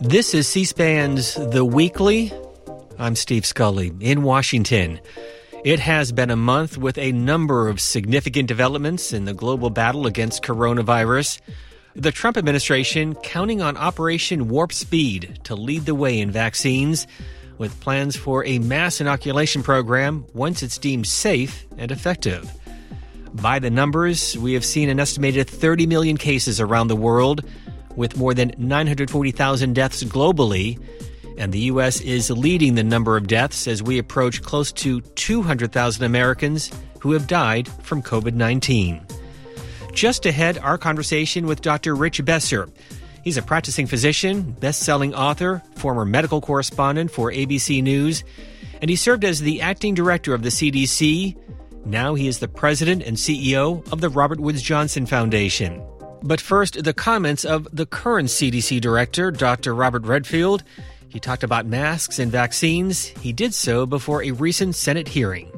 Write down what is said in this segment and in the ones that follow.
This is C SPAN's The Weekly. I'm Steve Scully in Washington. It has been a month with a number of significant developments in the global battle against coronavirus. The Trump administration counting on Operation Warp Speed to lead the way in vaccines, with plans for a mass inoculation program once it's deemed safe and effective. By the numbers, we have seen an estimated 30 million cases around the world with more than 940,000 deaths globally. And the U.S. is leading the number of deaths as we approach close to 200,000 Americans who have died from COVID 19. Just ahead, our conversation with Dr. Rich Besser. He's a practicing physician, best selling author, former medical correspondent for ABC News, and he served as the acting director of the CDC. Now he is the president and CEO of the Robert Woods Johnson Foundation. But first, the comments of the current CDC director, Dr. Robert Redfield. He talked about masks and vaccines. He did so before a recent Senate hearing.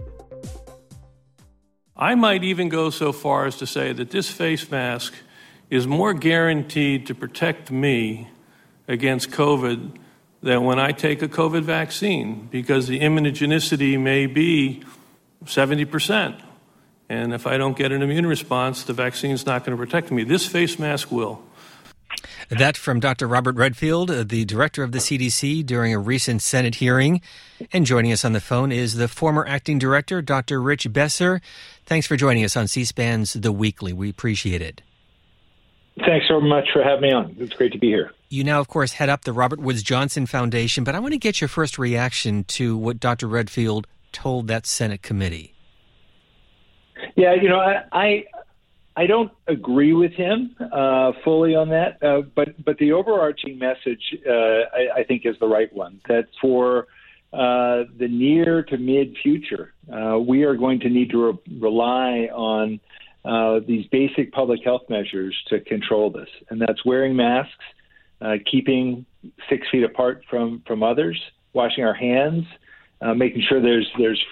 I might even go so far as to say that this face mask is more guaranteed to protect me against COVID than when I take a COVID vaccine because the immunogenicity may be 70%. And if I don't get an immune response, the vaccine's not going to protect me. This face mask will. That from Dr. Robert Redfield, uh, the director of the CDC, during a recent Senate hearing. And joining us on the phone is the former acting director, Dr. Rich Besser. Thanks for joining us on C SPAN's The Weekly. We appreciate it. Thanks so much for having me on. It's great to be here. You now, of course, head up the Robert Woods Johnson Foundation, but I want to get your first reaction to what Dr. Redfield told that Senate committee. Yeah, you know, I I, I don't agree with him uh, fully on that, uh, but but the overarching message uh, I, I think is the right one. That for uh, the near to mid future, uh, we are going to need to re- rely on uh, these basic public health measures to control this, and that's wearing masks, uh, keeping six feet apart from from others, washing our hands, uh, making sure there's there's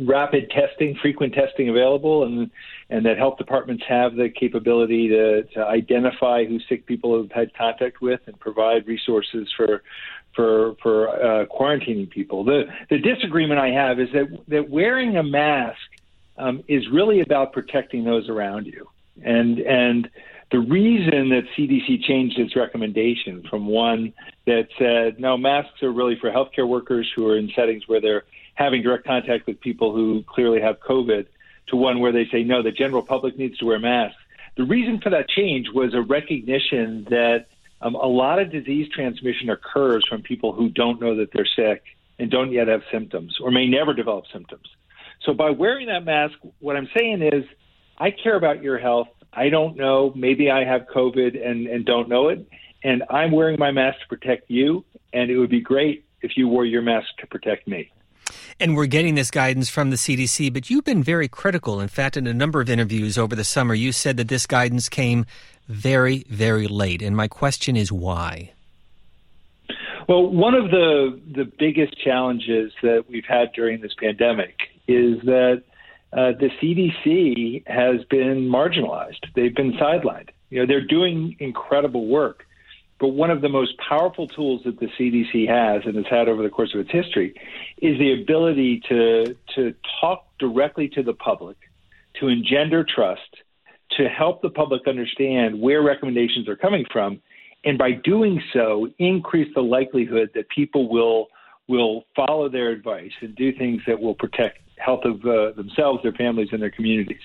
rapid testing, frequent testing available, and and that health departments have the capability to, to identify who sick people have had contact with and provide resources for for for uh, quarantining people. The the disagreement I have is that that wearing a mask um, is really about protecting those around you, and and the reason that CDC changed its recommendation from one that said, no, masks are really for healthcare workers who are in settings where they're having direct contact with people who clearly have COVID, to one where they say, no, the general public needs to wear masks. The reason for that change was a recognition that um, a lot of disease transmission occurs from people who don't know that they're sick and don't yet have symptoms or may never develop symptoms. So by wearing that mask, what I'm saying is, I care about your health. I don't know. Maybe I have COVID and, and don't know it. And I'm wearing my mask to protect you. And it would be great if you wore your mask to protect me. And we're getting this guidance from the CDC, but you've been very critical. In fact, in a number of interviews over the summer, you said that this guidance came very, very late. And my question is why? Well, one of the the biggest challenges that we've had during this pandemic is that uh, the CDC has been marginalized. They've been sidelined. You know, they're doing incredible work, but one of the most powerful tools that the CDC has and has had over the course of its history is the ability to to talk directly to the public, to engender trust, to help the public understand where recommendations are coming from, and by doing so, increase the likelihood that people will will follow their advice and do things that will protect health of uh, themselves, their families, and their communities.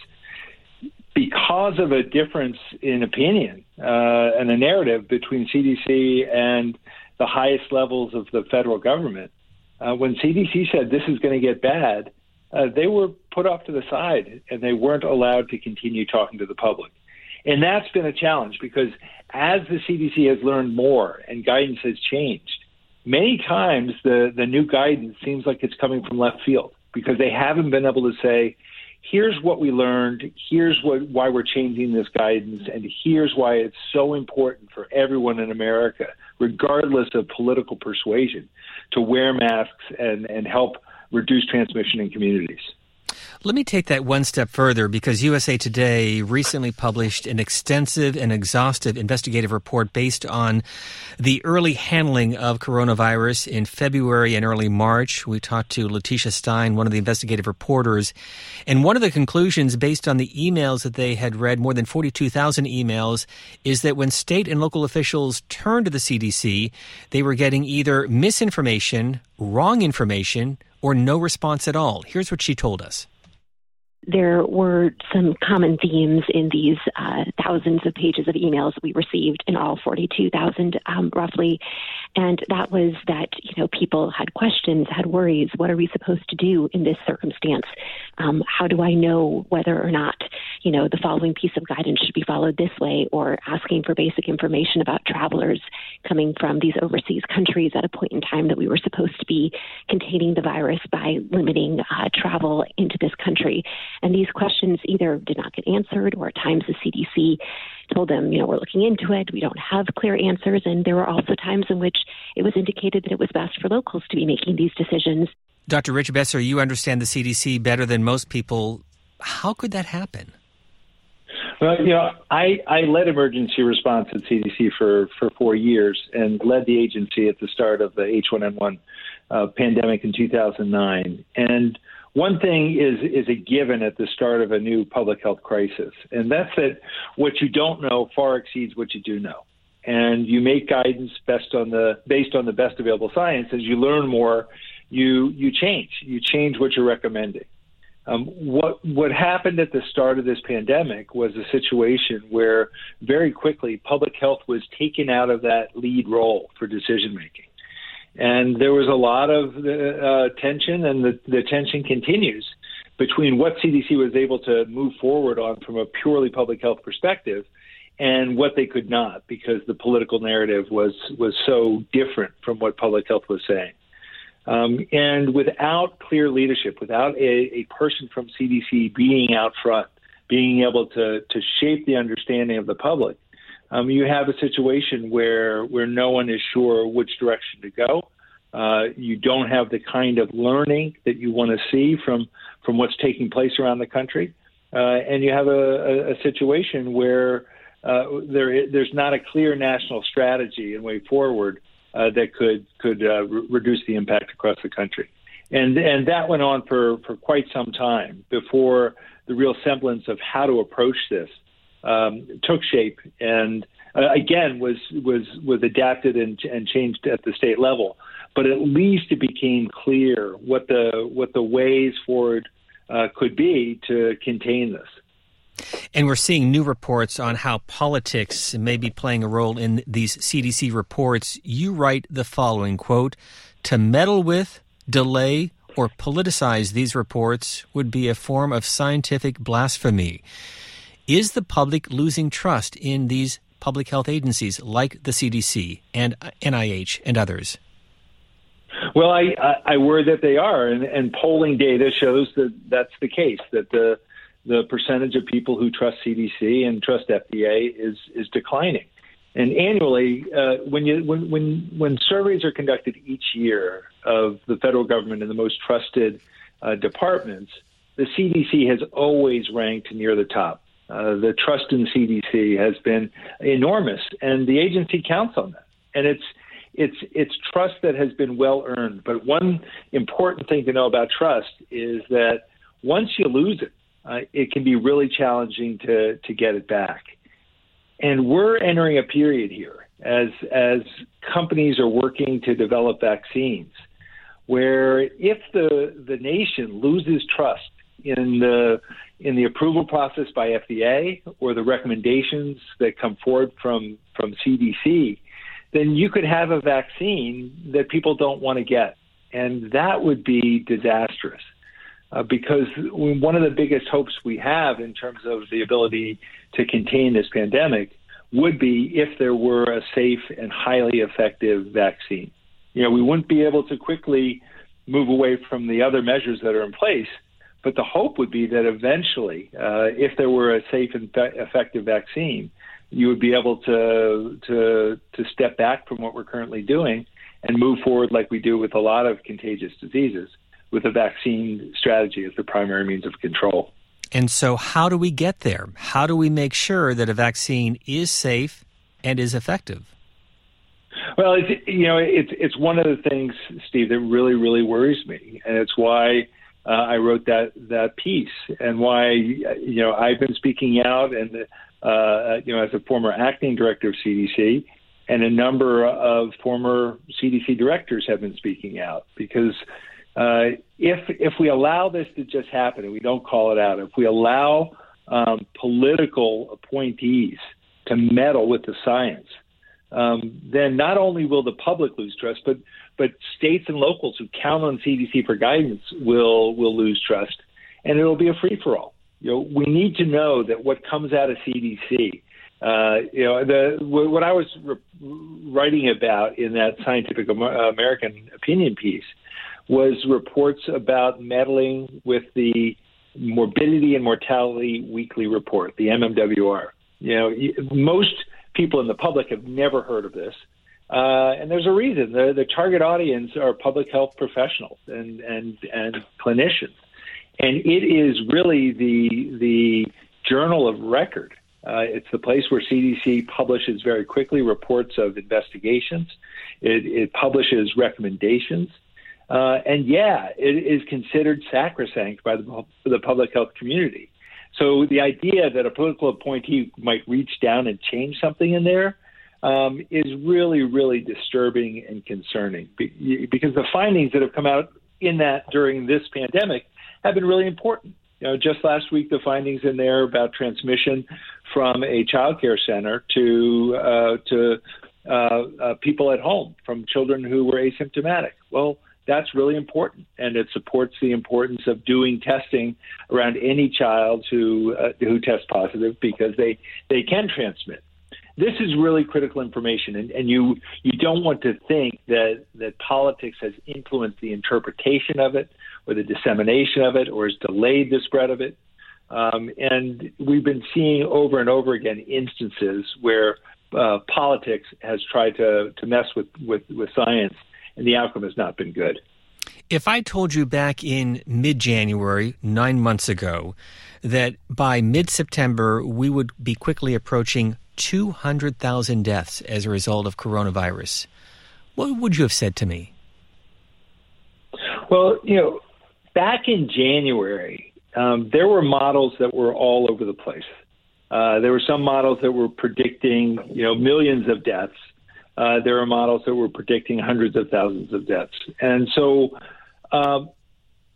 Because of a difference in opinion uh, and a narrative between CDC and the highest levels of the federal government, uh, when CDC said this is going to get bad, uh, they were put off to the side and they weren't allowed to continue talking to the public. And that's been a challenge because as the CDC has learned more and guidance has changed, many times the, the new guidance seems like it's coming from left field because they haven't been able to say, here's what we learned, here's what, why we're changing this guidance, and here's why it's so important for everyone in America, regardless of political persuasion, to wear masks and, and help reduce transmission in communities. Let me take that one step further because USA Today recently published an extensive and exhaustive investigative report based on the early handling of coronavirus in February and early March. We talked to Letitia Stein, one of the investigative reporters, and one of the conclusions based on the emails that they had read, more than 42,000 emails, is that when state and local officials turned to the CDC, they were getting either misinformation, wrong information, or no response at all. Here's what she told us there were some common themes in these uh, thousands of pages of emails we received in all 42,000 um, roughly. And that was that, you know, people had questions, had worries. What are we supposed to do in this circumstance? Um, how do I know whether or not, you know, the following piece of guidance should be followed this way or asking for basic information about travelers coming from these overseas countries at a point in time that we were supposed to be containing the virus by limiting uh, travel into this country. And these questions either did not get answered, or at times the CDC told them, you know, we're looking into it. We don't have clear answers. And there were also times in which it was indicated that it was best for locals to be making these decisions. Dr. Rich Besser, you understand the CDC better than most people. How could that happen? Well, you know, I, I led emergency response at CDC for, for four years and led the agency at the start of the H1N1 uh, pandemic in 2009. And one thing is is a given at the start of a new public health crisis, and that's that what you don't know far exceeds what you do know, and you make guidance best on the based on the best available science. As you learn more, you you change. You change what you're recommending. Um, what what happened at the start of this pandemic was a situation where very quickly public health was taken out of that lead role for decision making and there was a lot of uh, tension, and the, the tension continues between what CDC was able to move forward on from a purely public health perspective and what they could not because the political narrative was was so different from what public health was saying. Um, and without clear leadership, without a, a person from CDC being out front, being able to to shape the understanding of the public, um, you have a situation where where no one is sure which direction to go. Uh, you don't have the kind of learning that you want to see from from what's taking place around the country, uh, and you have a, a, a situation where uh, there there's not a clear national strategy and way forward uh, that could could uh, re- reduce the impact across the country, and and that went on for for quite some time before the real semblance of how to approach this um, took shape and uh, again was was was adapted and, and changed at the state level. But at least it became clear what the what the ways forward uh, could be to contain this. And we're seeing new reports on how politics may be playing a role in these CDC reports. You write the following quote: "To meddle with, delay, or politicize these reports would be a form of scientific blasphemy." Is the public losing trust in these public health agencies like the CDC and NIH and others? Well, I, I, I worry that they are, and, and polling data shows that that's the case. That the the percentage of people who trust CDC and trust FDA is is declining. And annually, uh, when you when when when surveys are conducted each year of the federal government and the most trusted uh, departments, the CDC has always ranked near the top. Uh, the trust in CDC has been enormous, and the agency counts on that. And it's it's it's trust that has been well earned. But one important thing to know about trust is that once you lose it, uh, it can be really challenging to to get it back. And we're entering a period here as as companies are working to develop vaccines, where if the the nation loses trust in the in the approval process by FDA or the recommendations that come forward from from CDC, then you could have a vaccine that people don't want to get, and that would be disastrous. Uh, because one of the biggest hopes we have in terms of the ability to contain this pandemic would be if there were a safe and highly effective vaccine. You know, we wouldn't be able to quickly move away from the other measures that are in place but the hope would be that eventually, uh, if there were a safe and effective vaccine, you would be able to to to step back from what we're currently doing and move forward like we do with a lot of contagious diseases. with a vaccine strategy as the primary means of control. And so, how do we get there? How do we make sure that a vaccine is safe and is effective? Well, it's, you know, it's it's one of the things, Steve, that really really worries me, and it's why uh, I wrote that that piece, and why you know I've been speaking out, and uh, you know, as a former acting director of CDC, and a number of former CDC directors have been speaking out because uh, if if we allow this to just happen and we don't call it out, if we allow um, political appointees to meddle with the science, um, then not only will the public lose trust, but but states and locals who count on CDC for guidance will will lose trust, and it'll be a free for all. You know, we need to know that what comes out of CDC. Uh, you know, the what I was re- writing about in that Scientific American opinion piece was reports about meddling with the morbidity and mortality weekly report, the MMWR. You know, most people in the public have never heard of this. Uh, and there's a reason. The, the target audience are public health professionals and, and, and clinicians. And it is really the, the journal of record. Uh, it's the place where CDC publishes very quickly reports of investigations. It, it publishes recommendations. Uh, and yeah, it is considered sacrosanct by the, the public health community. So the idea that a political appointee might reach down and change something in there um, is really, really disturbing and concerning because the findings that have come out in that during this pandemic have been really important. You know, just last week, the findings in there about transmission from a child care center to uh, to uh, uh, people at home from children who were asymptomatic. Well, that's really important, and it supports the importance of doing testing around any child who uh, who tests positive because they they can transmit. This is really critical information, and, and you you don't want to think that that politics has influenced the interpretation of it or the dissemination of it or has delayed the spread of it. Um, and we've been seeing over and over again instances where uh, politics has tried to, to mess with, with, with science and the outcome has not been good. If I told you back in mid January, nine months ago, that by mid September we would be quickly approaching 200,000 deaths as a result of coronavirus, what would you have said to me? Well, you know, back in January, um, there were models that were all over the place. Uh, there were some models that were predicting, you know, millions of deaths uh, there are models that were predicting hundreds of thousands of deaths. And so um,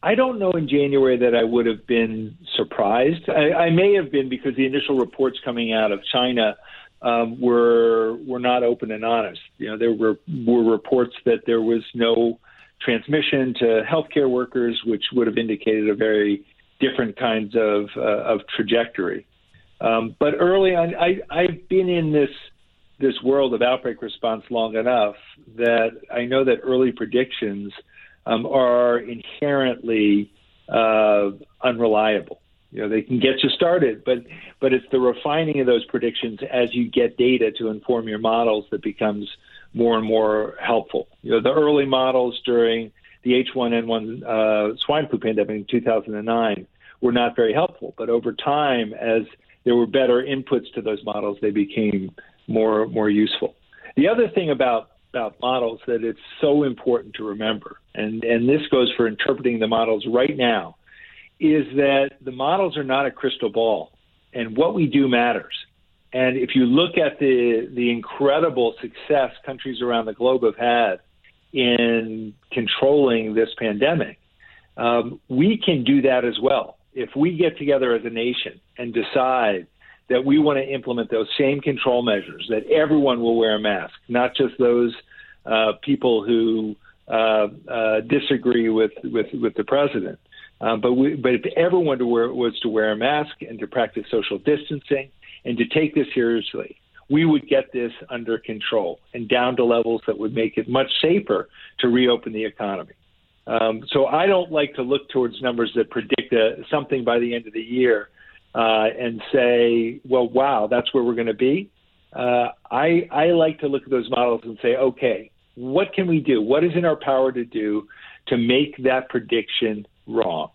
I don't know in January that I would have been surprised. I, I may have been because the initial reports coming out of China um, were were not open and honest. You know, there were were reports that there was no transmission to healthcare workers, which would have indicated a very different kinds of uh, of trajectory. Um, but early on, I, I've been in this this world of outbreak response long enough that I know that early predictions um, are inherently uh, unreliable. You know, they can get you started, but but it's the refining of those predictions as you get data to inform your models that becomes more and more helpful. You know, the early models during the H1N1 uh, swine flu pandemic in 2009 were not very helpful, but over time, as there were better inputs to those models, they became more more useful. The other thing about about models that it's so important to remember, and and this goes for interpreting the models right now, is that the models are not a crystal ball, and what we do matters. And if you look at the the incredible success countries around the globe have had in controlling this pandemic, um, we can do that as well. If we get together as a nation and decide that we want to implement those same control measures, that everyone will wear a mask, not just those uh, people who uh, uh, disagree with, with, with the president. Uh, but, we, but if everyone to wear, was to wear a mask and to practice social distancing and to take this seriously, we would get this under control and down to levels that would make it much safer to reopen the economy. Um, so I don't like to look towards numbers that predict a, something by the end of the year uh, and say, well, wow, that's where we're going to be. Uh, I, I like to look at those models and say, okay, What can we do? What is in our power to do to make that prediction wrong?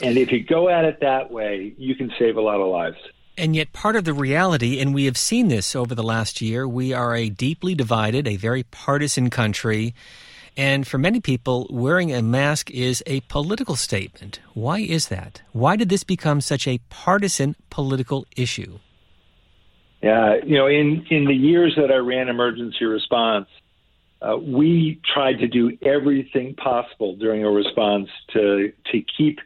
And if you go at it that way, you can save a lot of lives. And yet, part of the reality, and we have seen this over the last year, we are a deeply divided, a very partisan country. And for many people, wearing a mask is a political statement. Why is that? Why did this become such a partisan political issue? Yeah, you know, in, in the years that I ran emergency response, uh, we tried to do everything possible during a response to to keep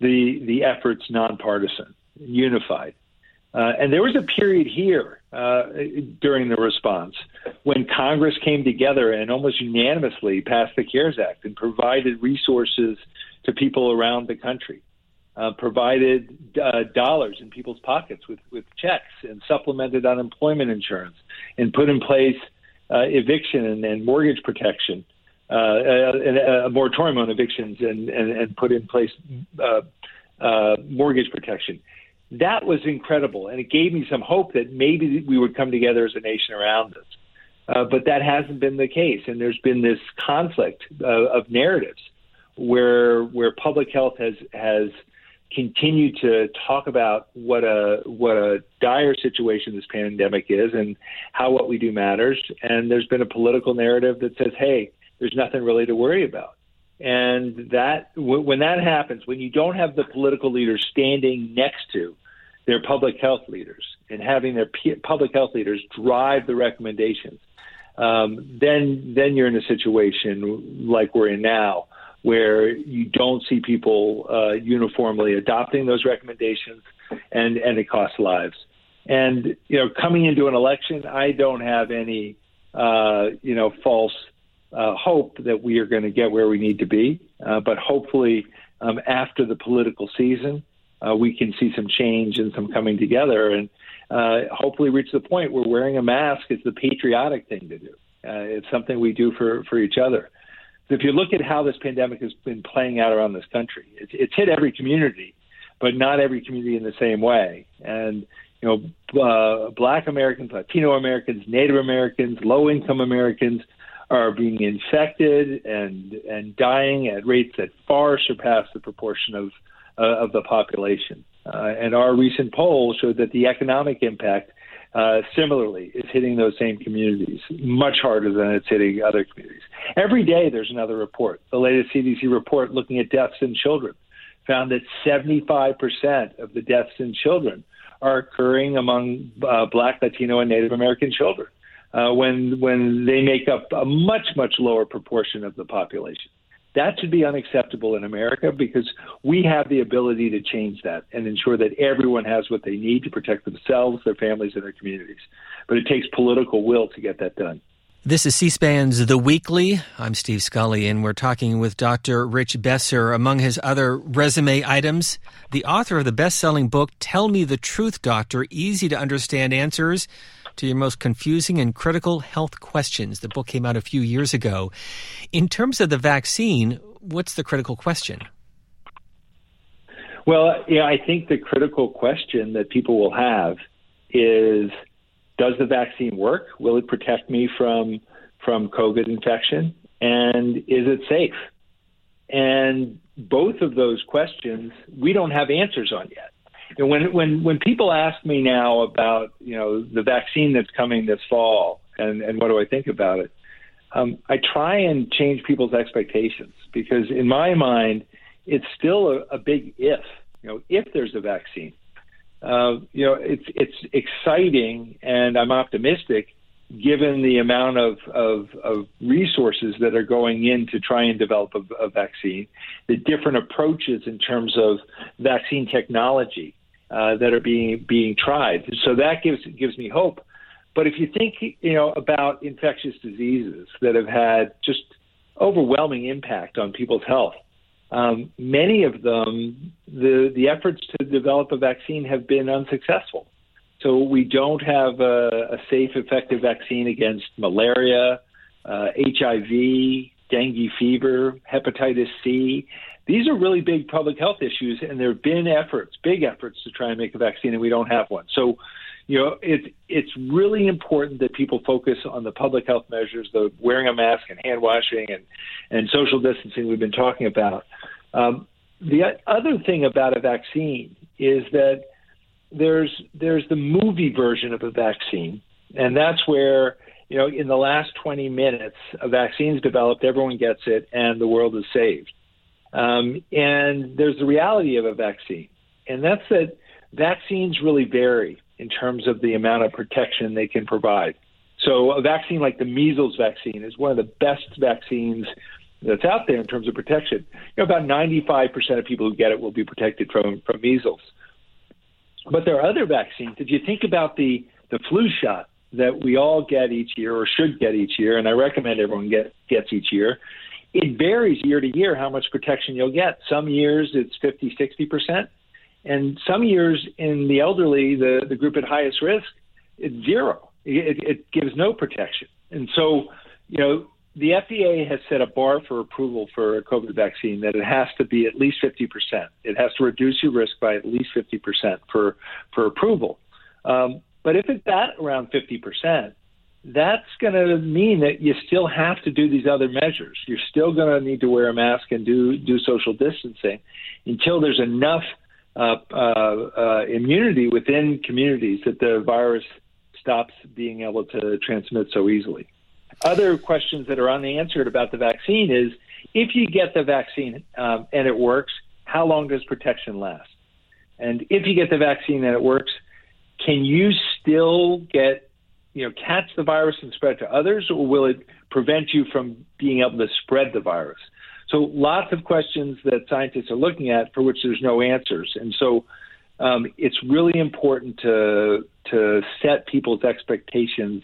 the the efforts nonpartisan, unified. Uh, and there was a period here uh, during the response when Congress came together and almost unanimously passed the CARES Act and provided resources to people around the country, uh, provided uh, dollars in people's pockets with, with checks and supplemented unemployment insurance and put in place uh, eviction and, and, mortgage protection. Uh, a, a, moratorium on evictions and, and, and put in place mortgage protection that was incredible, and it gave me some hope that maybe we would come together as a nation around this. Uh, but that hasn't been the case, and there's been this conflict uh, of narratives where where public health has has continued to talk about what a what a dire situation this pandemic is and how what we do matters, and there's been a political narrative that says, "Hey, there's nothing really to worry about." And that when that happens, when you don't have the political leaders standing next to their public health leaders and having their public health leaders drive the recommendations, um, then then you're in a situation like we're in now, where you don't see people uh, uniformly adopting those recommendations, and and it costs lives. And you know, coming into an election, I don't have any uh, you know false uh, hope that we are going to get where we need to be. Uh, but hopefully, um, after the political season, uh, we can see some change and some coming together, and uh, hopefully reach the point where wearing a mask is the patriotic thing to do. Uh, it's something we do for for each other. If you look at how this pandemic has been playing out around this country, it's, it's hit every community, but not every community in the same way. And you know, uh, Black Americans, Latino Americans, Native Americans, low income Americans are being infected and and dying at rates that far surpass the proportion of uh, of the population. Uh, and our recent poll showed that the economic impact uh, similarly is hitting those same communities much harder than it's hitting other communities. Every day there's another report. The latest CDC report looking at deaths in children found that 75% of the deaths in children are occurring among uh, Black, Latino, and Native American children uh, when when they make up a much much lower proportion of the population. That should be unacceptable in America because we have the ability to change that and ensure that everyone has what they need to protect themselves, their families, and their communities. But it takes political will to get that done. This is C SPAN's The Weekly. I'm Steve Scully, and we're talking with Dr. Rich Besser. Among his other resume items, the author of the best selling book, Tell Me the Truth, Doctor Easy to Understand Answers to your most confusing and critical health questions. The book came out a few years ago. In terms of the vaccine, what's the critical question? Well, yeah, I think the critical question that people will have is does the vaccine work? Will it protect me from from COVID infection? And is it safe? And both of those questions we don't have answers on yet know, when when when people ask me now about you know the vaccine that's coming this fall and and what do I think about it, um, I try and change people's expectations because in my mind it's still a, a big if. You know, if there's a vaccine, uh, you know, it's it's exciting and I'm optimistic given the amount of, of, of, resources that are going in to try and develop a, a, vaccine, the different approaches in terms of vaccine technology uh, that are being being tried. So that gives gives me hope. But if you think you know about infectious diseases that have had just overwhelming impact on people's health, um, many of them the the efforts to develop a vaccine have been unsuccessful. So we don't have a, a safe, effective vaccine against malaria, uh, HIV, dengue fever, hepatitis C. These are really big public health issues, and there have been efforts, big efforts, to try and make a vaccine, and we don't have one. So, you know, it's it's really important that people focus on the public health measures, the wearing a mask and hand washing and and social distancing we've been talking about. Um, the other thing about a vaccine is that there's there's the movie version of a vaccine, and that's where you know in the last 20 minutes a vaccine's developed, everyone gets it, and the world is saved. Um, and there's the reality of a vaccine, and that's that vaccines really vary in terms of the amount of protection they can provide. So, a vaccine like the measles vaccine is one of the best vaccines that's out there in terms of protection. You know, about 95% of people who get it will be protected from, from measles. But there are other vaccines. If you think about the, the flu shot that we all get each year or should get each year, and I recommend everyone get, gets each year, it varies year to year how much protection you'll get. Some years it's 50, 60%. And some years in the elderly, the, the group at highest risk, it's zero. It, it gives no protection. And so, you know, the FDA has set a bar for approval for a COVID vaccine that it has to be at least 50%. It has to reduce your risk by at least 50% for, for approval. Um, but if it's at around 50%, that's going to mean that you still have to do these other measures. You're still going to need to wear a mask and do, do social distancing until there's enough – uh, uh, uh, immunity within communities that the virus stops being able to transmit so easily. Other questions that are unanswered about the vaccine is if you get the vaccine um, and it works, how long does protection last? And if you get the vaccine and it works, can you still get, you know, catch the virus and spread to others, or will it prevent you from being able to spread the virus? So lots of questions that scientists are looking at for which there's no answers. And so um, it's really important to to set people's expectations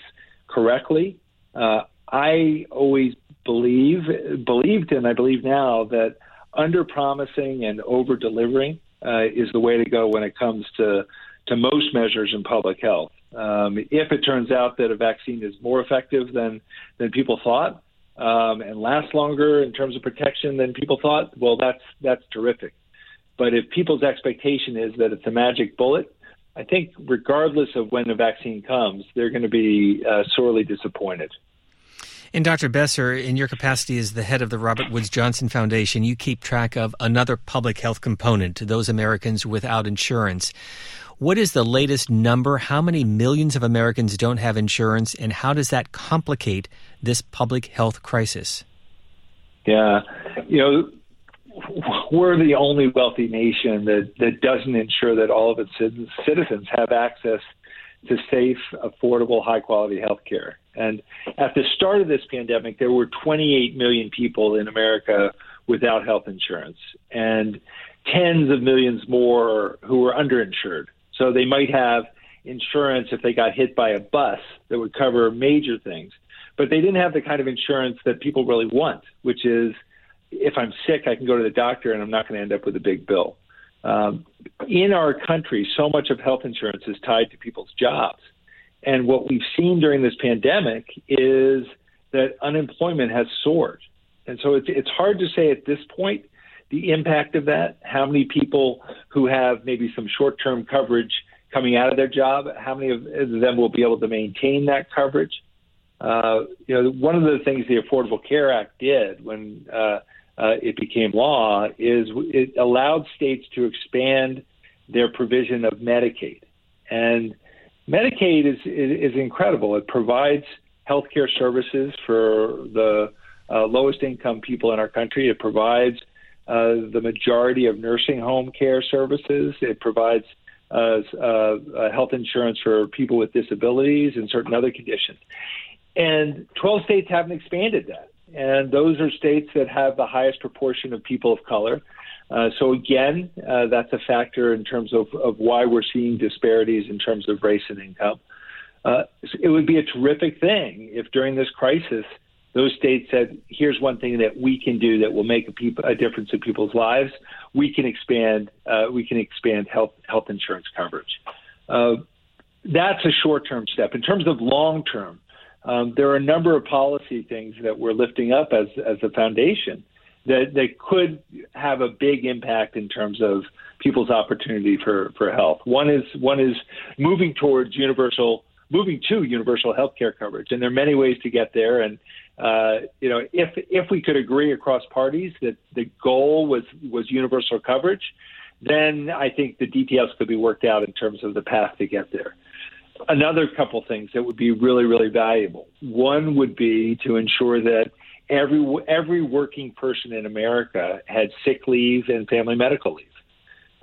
correctly. Uh, I always believe believed and I believe now that under promising and over delivering uh, is the way to go when it comes to to most measures in public health. Um, if it turns out that a vaccine is more effective than than people thought, um, and lasts longer in terms of protection than people thought, well, that's that's terrific. But if people's expectation is that it's a magic bullet, I think regardless of when the vaccine comes, they're going to be uh, sorely disappointed. And Dr. Besser, in your capacity as the head of the Robert Woods Johnson Foundation, you keep track of another public health component to those Americans without insurance. What is the latest number? How many millions of Americans don't have insurance, and how does that complicate this public health crisis? Yeah, you know, we're the only wealthy nation that, that doesn't ensure that all of its citizens have access to safe, affordable, high quality health care. And at the start of this pandemic, there were 28 million people in America without health insurance and tens of millions more who were underinsured. So they might have insurance if they got hit by a bus that would cover major things, but they didn't have the kind of insurance that people really want, which is if I'm sick, I can go to the doctor and I'm not going to end up with a big bill. Um, in our country, so much of health insurance is tied to people's jobs. And what we've seen during this pandemic is that unemployment has soared. And so it's, it's hard to say at this point the impact of that, how many people who have maybe some short term coverage coming out of their job, how many of them will be able to maintain that coverage. Uh, you know, one of the things the Affordable Care Act did when uh, uh, it became law is it allowed states to expand their provision of Medicaid. And Medicaid is, is, is incredible. It provides health care services for the uh, lowest income people in our country. It provides uh, the majority of nursing home care services. It provides uh, uh, health insurance for people with disabilities and certain other conditions. And 12 states haven't expanded that. And those are states that have the highest proportion of people of color. Uh, so again, uh, that's a factor in terms of, of why we're seeing disparities in terms of race and income. Uh, it would be a terrific thing if during this crisis those states said, "Here's one thing that we can do that will make a, people, a difference in people's lives. We can expand. Uh, we can expand health health insurance coverage." Uh, that's a short term step. In terms of long term, um, there are a number of policy things that we're lifting up as as a foundation that that could have a big impact in terms of people's opportunity for for health. One is one is moving towards universal moving to universal health care coverage, and there are many ways to get there. And uh, you know, if if we could agree across parties that the goal was was universal coverage, then I think the details could be worked out in terms of the path to get there. Another couple things that would be really really valuable. One would be to ensure that every every working person in America had sick leave and family medical leave.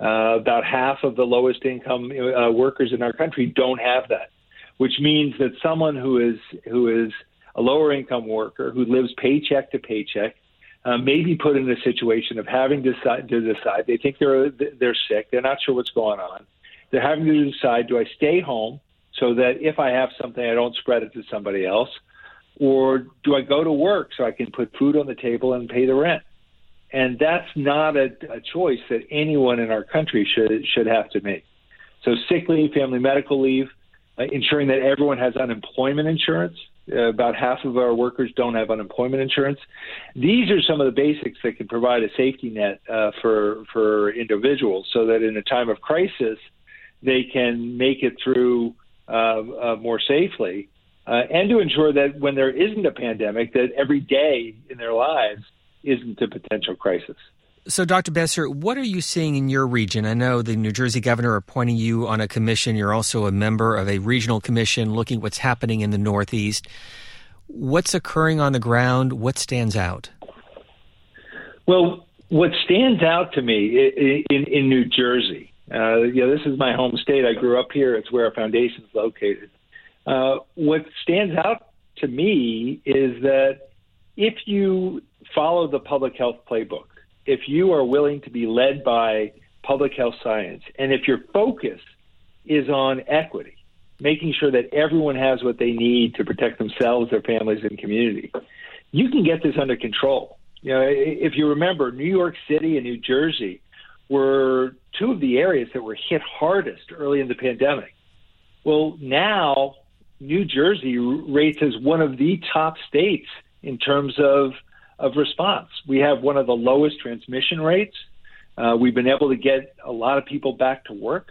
Uh, about half of the lowest income uh, workers in our country don't have that, which means that someone who is who is a lower income worker who lives paycheck to paycheck uh, may be put in a situation of having to decide, to decide. They think they're they're sick. They're not sure what's going on. They're having to decide: Do I stay home so that if I have something, I don't spread it to somebody else, or do I go to work so I can put food on the table and pay the rent? And that's not a, a choice that anyone in our country should should have to make. So sick leave, family medical leave, uh, ensuring that everyone has unemployment insurance. Uh, about half of our workers don't have unemployment insurance. These are some of the basics that can provide a safety net uh, for for individuals, so that in a time of crisis, they can make it through uh, uh, more safely, uh, and to ensure that when there isn't a pandemic, that every day in their lives isn't a potential crisis. So, Dr. Besser, what are you seeing in your region? I know the New Jersey governor appointing you on a commission. You're also a member of a regional commission looking at what's happening in the Northeast. What's occurring on the ground? What stands out? Well, what stands out to me in, in New Jersey, uh, you know, this is my home state. I grew up here. It's where our foundation is located. Uh, what stands out to me is that if you follow the public health playbook, if you are willing to be led by public health science, and if your focus is on equity, making sure that everyone has what they need to protect themselves, their families, and community, you can get this under control. You know, if you remember, New York City and New Jersey were two of the areas that were hit hardest early in the pandemic. Well, now New Jersey rates as one of the top states in terms of of response. We have one of the lowest transmission rates. Uh, we've been able to get a lot of people back to work.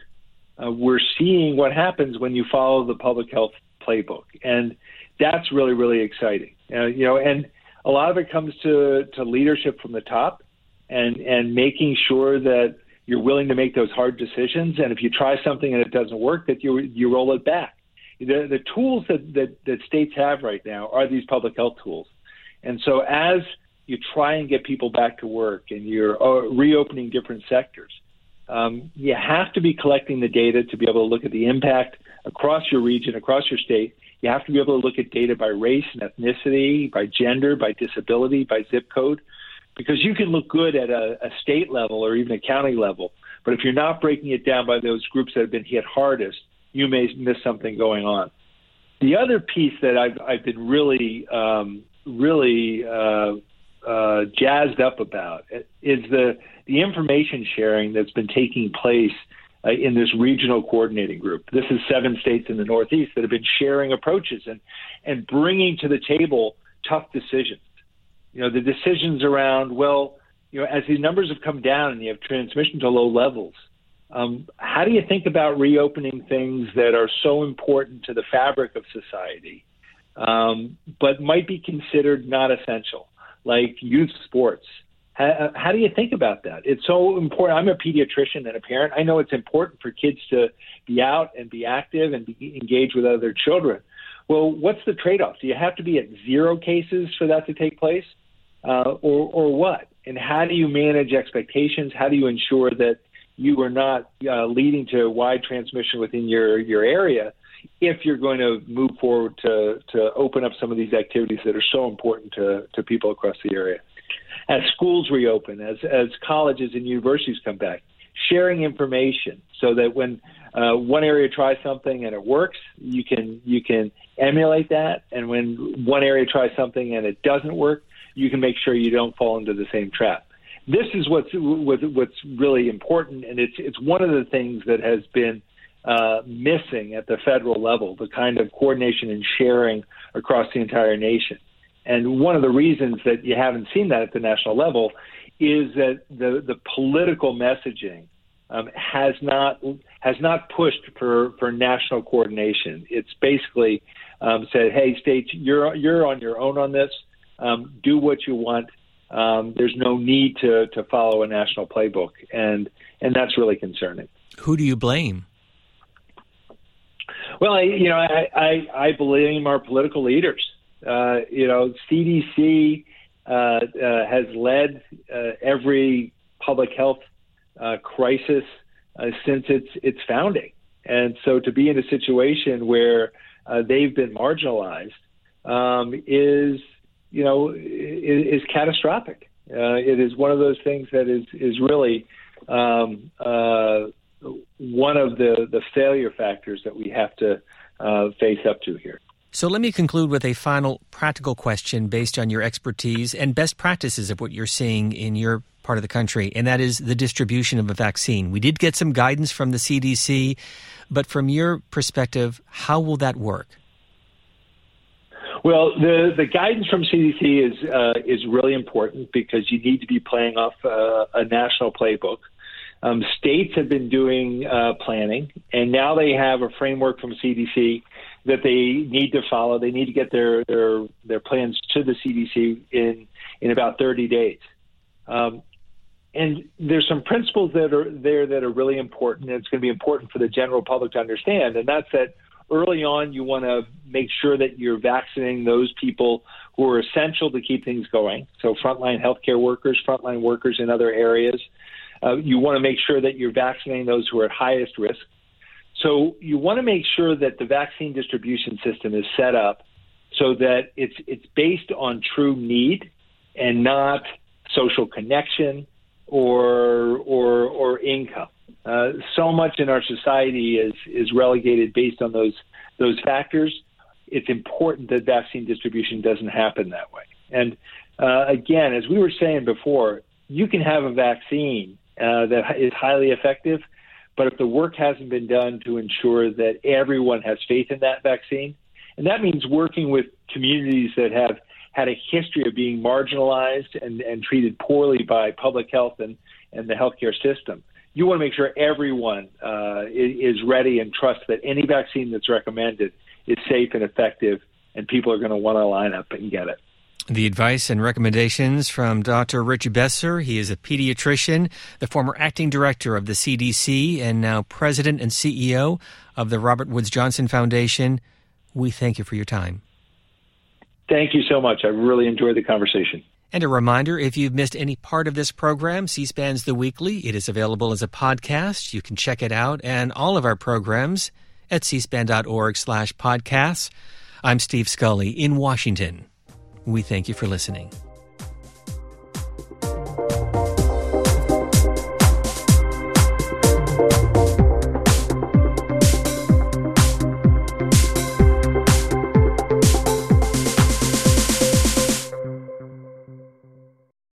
Uh, we're seeing what happens when you follow the public health playbook, and that's really really exciting. Uh, you know, and a lot of it comes to to leadership from the top, and and making sure that you're willing to make those hard decisions. And if you try something and it doesn't work, that you you roll it back. The the tools that that, that states have right now are these public health tools. And so as you try and get people back to work and you're uh, reopening different sectors, um, you have to be collecting the data to be able to look at the impact across your region, across your state. You have to be able to look at data by race and ethnicity, by gender, by disability, by zip code, because you can look good at a, a state level or even a county level. But if you're not breaking it down by those groups that have been hit hardest, you may miss something going on. The other piece that I've, I've been really um, really uh, uh, jazzed up about is the the information sharing that's been taking place uh, in this regional coordinating group. This is seven states in the Northeast that have been sharing approaches and and bringing to the table tough decisions. You know, the decisions around well, you know, as these numbers have come down and you have transmission to low levels. Um, how do you think about reopening things that are so important to the fabric of society um, but might be considered not essential, like youth sports. How, how, do you think about that? It's so important. I'm a pediatrician and a parent. I know it's important for kids to be out and be active and be engaged with other children. Well, what's the trade off? Do you have to be at zero cases for that to take place? Uh, or, or what? And how do you manage expectations? How do you ensure that you are not uh, leading to wide transmission within your, your area if you're going to move forward to, to open up some of these activities that are so important to, to people across the area. As schools reopen, as, as colleges and universities come back, sharing information so that when uh, one area tries something and it works, you can you can emulate that, and when one area tries something and it doesn't work, you can make sure you don't fall into the same trap. This is what's what's really important, and it's it's one of the things that has been uh, missing at the federal level, the kind of coordination and sharing across the entire nation. And one of the reasons that you haven't seen that at the national level is that the the political messaging um, has not has not pushed for for national coordination. It's basically um, said, "Hey, states, you're you're on your own on this. Um, do what you want. Um, there's no need to to follow a national playbook," and and that's really concerning. Who do you blame? Well, I, you know, I, I, I blame our political leaders. Uh, you know, CDC uh, uh, has led uh, every public health uh, crisis uh, since its its founding, and so to be in a situation where they've been marginalized um, is, you know, is, is catastrophic. it is one of those things that is is really um, one of the, the failure factors that we have to uh, face up to here. So let me conclude with a final practical question based on your expertise and best practices of what you're seeing in your part of the country, and that is the distribution of a vaccine. We did get some guidance from the CDC, but from your perspective, how will that work? Well, the, the guidance from CDC is uh, is really important because you need to be playing off uh, a national playbook. Um, states have been doing uh, planning, and now they have a framework from CDC that they need to follow. They need to get their their their plans to the CDC in in about 30 days. Um, and there's some principles that are there that are really important. And it's going to be important for the general public to understand, and that's that early on you want to make sure that you're vaccinating those people who are essential to keep things going. So frontline healthcare workers, frontline workers in other areas. Uh, you want to make sure that you're vaccinating those who are at highest risk. So you want to make sure that the vaccine distribution system is set up so that it's it's based on true need and not social connection or or or income. Uh, so much in our society is is relegated based on those those factors. It's important that vaccine distribution doesn't happen that way. And uh, again, as we were saying before, you can have a vaccine uh, that is highly effective. But if the work hasn't been done to ensure that everyone has faith in that vaccine, and that means working with communities that have had a history of being marginalized and, and treated poorly by public health and, and the healthcare system. You want to make sure everyone uh, is ready and trusts that any vaccine that's recommended is safe and effective, and people are going to want to line up and get it. The advice and recommendations from Dr. Rich Besser. He is a pediatrician, the former acting director of the CDC, and now president and CEO of the Robert Woods Johnson Foundation. We thank you for your time. Thank you so much. I really enjoyed the conversation. And a reminder if you've missed any part of this program, C SPAN's The Weekly, it is available as a podcast. You can check it out and all of our programs at cspan.org slash podcasts. I'm Steve Scully in Washington. We thank you for listening.